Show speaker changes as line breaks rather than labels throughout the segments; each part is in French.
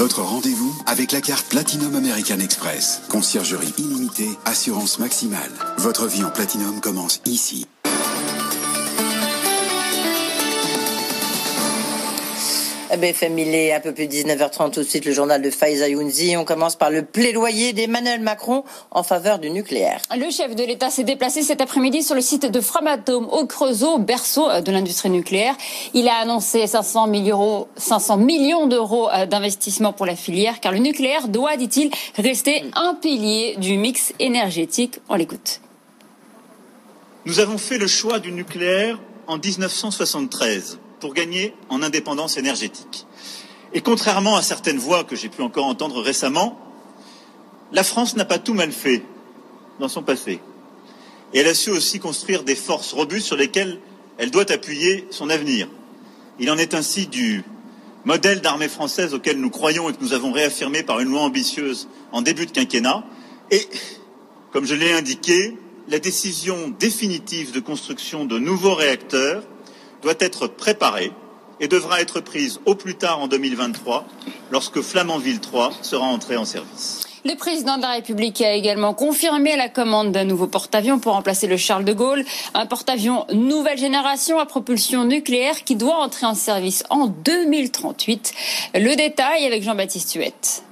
Votre rendez-vous avec la carte Platinum American Express. Conciergerie illimitée, assurance maximale. Votre vie en Platinum commence ici.
BFM, il est un peu plus de 19h30 tout de suite, le journal de Faiza Younzi. On commence par le plaidoyer d'Emmanuel Macron en faveur du nucléaire.
Le chef de l'État s'est déplacé cet après-midi sur le site de Framatome au Creusot, berceau de l'industrie nucléaire. Il a annoncé 500 millions, 500 millions d'euros d'investissement pour la filière, car le nucléaire doit, dit-il, rester un pilier du mix énergétique. On l'écoute.
Nous avons fait le choix du nucléaire en 1973 pour gagner en indépendance énergétique. Et contrairement à certaines voix que j'ai pu encore entendre récemment, la France n'a pas tout mal fait dans son passé. Et elle a su aussi construire des forces robustes sur lesquelles elle doit appuyer son avenir. Il en est ainsi du modèle d'armée française auquel nous croyons et que nous avons réaffirmé par une loi ambitieuse en début de quinquennat. Et, comme je l'ai indiqué, la décision définitive de construction de nouveaux réacteurs doit être préparée et devra être prise au plus tard en 2023 lorsque Flamanville 3 sera entré en service.
Le président de la République a également confirmé la commande d'un nouveau porte-avions pour remplacer le Charles de Gaulle, un porte-avions nouvelle génération à propulsion nucléaire qui doit entrer en service en 2038. Le détail avec Jean-Baptiste Huette.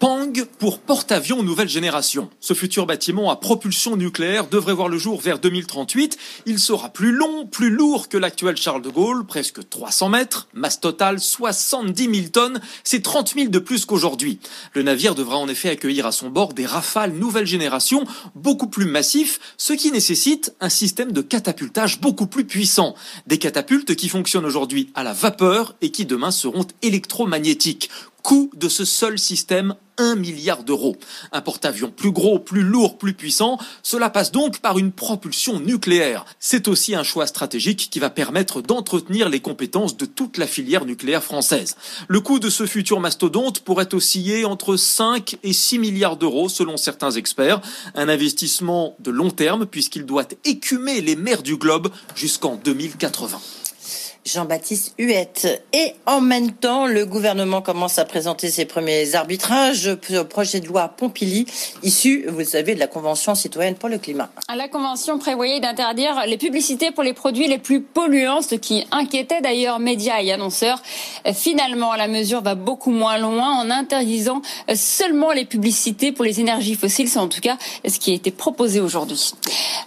Pang pour porte-avions nouvelle génération. Ce futur bâtiment à propulsion nucléaire devrait voir le jour vers 2038. Il sera plus long, plus lourd que l'actuel Charles de Gaulle, presque 300 mètres, masse totale 70 000 tonnes, c'est 30 000 de plus qu'aujourd'hui. Le navire devra en effet accueillir à son bord des rafales nouvelle génération, beaucoup plus massifs, ce qui nécessite un système de catapultage beaucoup plus puissant. Des catapultes qui fonctionnent aujourd'hui à la vapeur et qui demain seront électromagnétiques. Coût de ce seul système 1 milliard d'euros. Un porte-avions plus gros, plus lourd, plus puissant, cela passe donc par une propulsion nucléaire. C'est aussi un choix stratégique qui va permettre d'entretenir les compétences de toute la filière nucléaire française. Le coût de ce futur mastodonte pourrait osciller entre 5 et 6 milliards d'euros selon certains experts. Un investissement de long terme puisqu'il doit écumer les mers du globe jusqu'en 2080.
Jean-Baptiste Huette. Et en même temps, le gouvernement commence à présenter ses premiers arbitrages au projet de loi Pompili, issu, vous le savez, de la Convention citoyenne pour le climat.
La Convention prévoyait d'interdire les publicités pour les produits les plus polluants, ce qui inquiétait d'ailleurs médias et annonceurs. Finalement, la mesure va beaucoup moins loin en interdisant seulement les publicités pour les énergies fossiles. C'est en tout cas ce qui a été proposé aujourd'hui.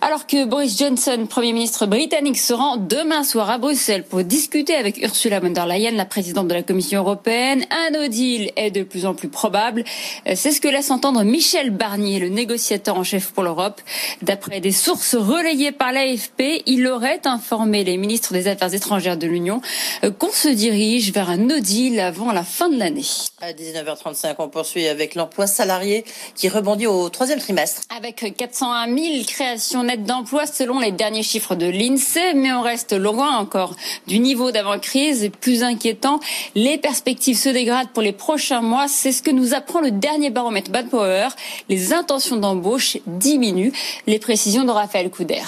Alors que Boris Johnson, Premier ministre britannique, se rend demain soir à Bruxelles pour discuter avec Ursula von der Leyen, la présidente de la Commission européenne. Un no deal est de plus en plus probable. C'est ce que laisse entendre Michel Barnier, le négociateur en chef pour l'Europe. D'après des sources relayées par l'AFP, il aurait informé les ministres des Affaires étrangères de l'Union qu'on se dirige vers un no deal avant la fin de l'année.
À 19h35, on poursuit avec l'emploi salarié qui rebondit au troisième trimestre.
Avec 401 000 créations nettes d'emplois selon les derniers chiffres de l'INSEE, mais on reste loin encore du du niveau d'avant-crise. Plus inquiétant, les perspectives se dégradent pour les prochains mois. C'est ce que nous apprend le dernier baromètre Bad Power. Les intentions d'embauche diminuent. Les précisions de Raphaël Couder.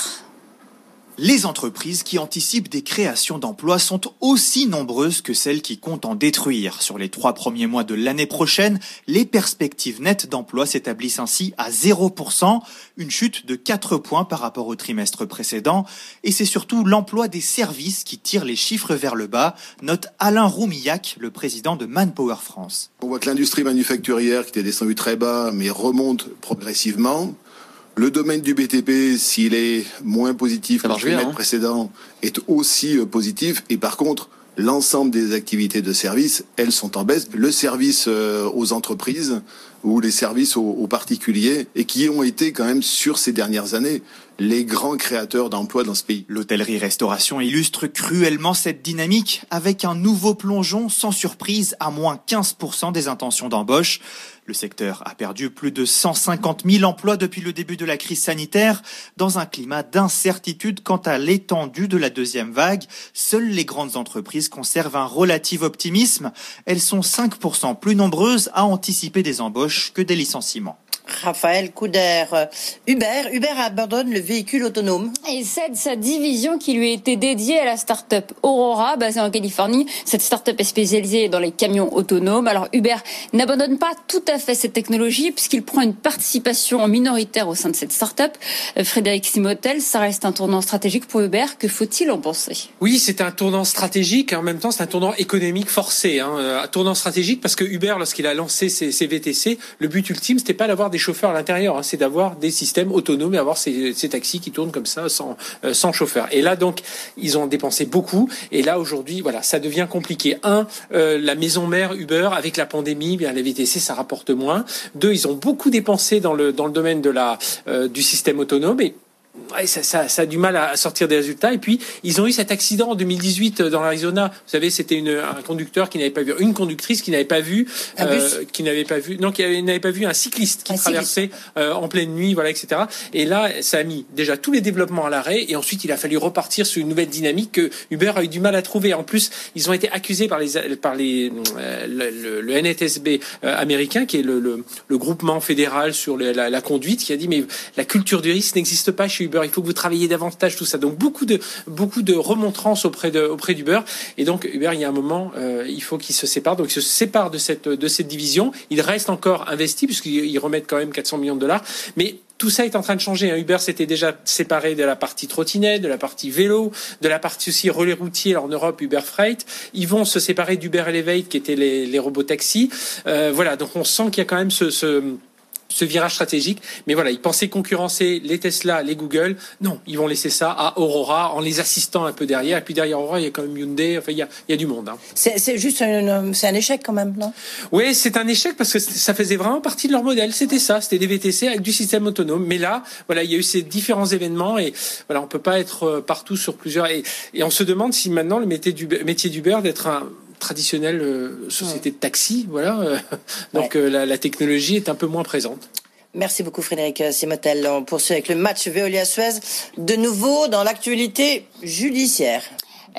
Les entreprises qui anticipent des créations d'emplois sont aussi nombreuses que celles qui comptent en détruire. Sur les trois premiers mois de l'année prochaine, les perspectives nettes d'emploi s'établissent ainsi à 0%, une chute de 4 points par rapport au trimestre précédent. Et c'est surtout l'emploi des services qui tire les chiffres vers le bas, note Alain Roumillac, le président de Manpower France.
On voit que l'industrie manufacturière qui était descendue très bas, mais remonte progressivement. Le domaine du BTP, s'il est moins positif que le trimestre
hein.
précédent, est aussi euh, positif. Et par contre, l'ensemble des activités de service, elles sont en baisse. Le service euh, aux entreprises ou les services aux, aux particuliers, et qui ont été quand même sur ces dernières années les grands créateurs d'emplois dans ce pays.
L'hôtellerie-restauration illustre cruellement cette dynamique avec un nouveau plongeon sans surprise à moins 15% des intentions d'embauche. Le secteur a perdu plus de 150 000 emplois depuis le début de la crise sanitaire dans un climat d'incertitude quant à l'étendue de la deuxième vague. Seules les grandes entreprises conservent un relatif optimisme. Elles sont 5% plus nombreuses à anticiper des embauches que des licenciements.
Raphaël Couder. Uber, Uber abandonne le véhicule autonome.
Et cède sa division qui lui était dédiée à la start-up Aurora, basée en Californie. Cette start-up est spécialisée dans les camions autonomes. Alors Uber n'abandonne pas tout à fait cette technologie puisqu'il prend une participation minoritaire au sein de cette start-up. Frédéric Simotel, ça reste un tournant stratégique pour Uber. Que faut-il en penser?
Oui, c'est un tournant stratégique et en même temps c'est un tournant économique forcé. Hein. Euh, Un tournant stratégique parce que Uber, lorsqu'il a lancé ses, ses VTC, le but ultime c'était pas d'avoir des chauffeurs à l'intérieur, hein, c'est d'avoir des systèmes autonomes et avoir ces, taxis qui tournent comme ça sans, euh, sans chauffeur. Et là donc ils ont dépensé beaucoup et là aujourd'hui voilà ça devient compliqué. Un, euh, la maison mère Uber avec la pandémie, bien les VTC ça rapporte moins. Deux, ils ont beaucoup dépensé dans le dans le domaine de la euh, du système autonome et Ouais, ça, ça, ça a du mal à sortir des résultats. Et puis, ils ont eu cet accident en 2018 dans l'Arizona. Vous savez, c'était une, un conducteur qui n'avait pas vu, une conductrice qui n'avait pas vu,
bus
qui n'avait pas vu, non, qui avait- n'avait pas vu un cycliste qui
Un
traversait euh, en pleine nuit, voilà, etc. Et là, ça a mis déjà tous les développements à l'arrêt. Et ensuite, il a fallu repartir sur une nouvelle dynamique que Uber a eu du mal à trouver. En plus, ils ont été accusés par les, par les, euh, le, le- le NTSB euh, américain, qui est le, le, le groupement fédéral sur le- la, la conduite, qui a dit mais la culture du risque n'existe pas chez Uber. Il faut que vous travailliez davantage tout ça. Donc beaucoup de beaucoup de remontrances auprès auprès d'Uber. Et donc Uber, il y a un moment, euh, il faut qu'il se sépare. Donc il se sépare de cette de cette division. Il reste encore investi puisqu'ils ils remettent quand même 400 millions de dollars. Mais tout ça est en train de changer. hein. Uber s'était déjà séparé de la partie trottinette, de la partie vélo, de la partie aussi relais routier Alors, en Europe, Uber Freight. Ils vont se séparer d'Uber Elevate, qui étaient les, robots taxis. Euh, voilà, donc on sent qu'il y a quand même ce ce virage stratégique. Mais voilà, ils pensaient concurrencer les Tesla, les Google. Non, ils vont laisser ça à Aurora en les assistant un peu derrière. Et puis derrière Aurora, il y a quand même Hyundai. Enfin, il y a, il y a du monde. Hein.
C'est juste un, c'est un échec quand même, non?
Oui, c'est un échec parce que ça faisait vraiment partie de leur modèle. C'était ça, c'était des VTC avec du système autonome. Mais là, voilà, il y a eu ces différents événements et voilà, on peut pas être euh, partout sur plusieurs. Et, et on se demande si maintenant le métier d'Uber métier d'Uber d'être un traditionnel euh, société de taxi, voilà. euh, donc euh, la, la technologie est un peu moins présente.
Merci beaucoup Frédéric Simotel. On poursuit avec le match Veolia-Suez. De nouveau dans l'actualité judiciaire.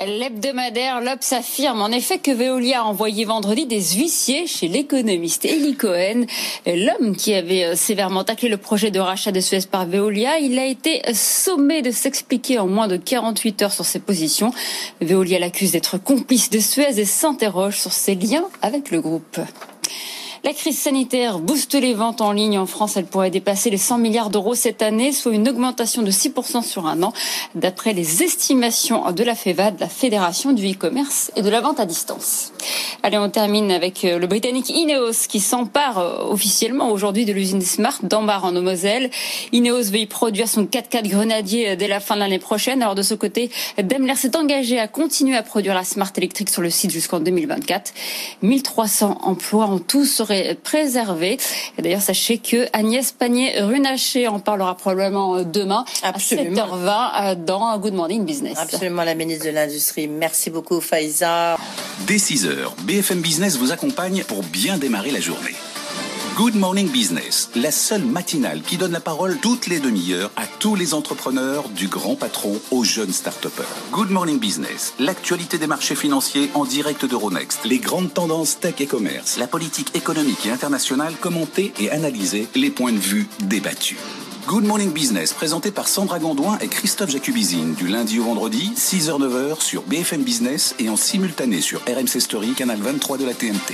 L'hebdomadaire L'Obs affirme en effet que Veolia a envoyé vendredi des huissiers chez l'économiste Eli Cohen, l'homme qui avait euh, sévèrement taclé le projet de rachat de Suez par Veolia. Il a été sommé de s'expliquer en moins de 48 heures sur ses positions. Veolia l'accuse d'être complice de Suez et s'interroge sur ses liens avec le groupe. La crise sanitaire booste les ventes en ligne en France. Elle pourrait dépasser les 100 milliards d'euros cette année, soit une augmentation de 6% sur un an, d'après les estimations de la FEVAD, la Fédération du e-commerce et de la vente à distance. Allez, on termine avec euh, le Britannique Ineos qui s'empare euh, officiellement aujourd'hui de l'usine Smart d'Ambar en Moselle. Ineos veut y produire son 4x4 Grenadier euh, dès la fin de l'année prochaine. Alors de ce côté, Daimler s'est engagé à continuer à produire la Smart électrique sur le site jusqu'en 2024. 1300 emplois en tout seraient préservés. Et d'ailleurs, sachez que Agnès Pannier-Runacher en parlera probablement euh, demain
Absolument.
à 7h20 euh, dans Good Morning Business.
Absolument la ministre de l'Industrie. Merci beaucoup Faïza.
Dès 6 heures, BFM Business vous accompagne pour bien démarrer la journée.
Good Morning Business, la seule matinale qui donne la parole toutes les demi-heures à tous les entrepreneurs, du grand patron aux jeunes start Good Morning Business, l'actualité des marchés financiers en direct d'Euronext, les grandes tendances tech et commerce, la politique économique et internationale commentée et analysée, les points de vue débattus. Good Morning Business, présenté par Sandra Gondouin et Christophe Jacubizine, du lundi au vendredi, 6h-9h sur BFM Business et en simultané sur RMC Story, canal 23 de la TNT.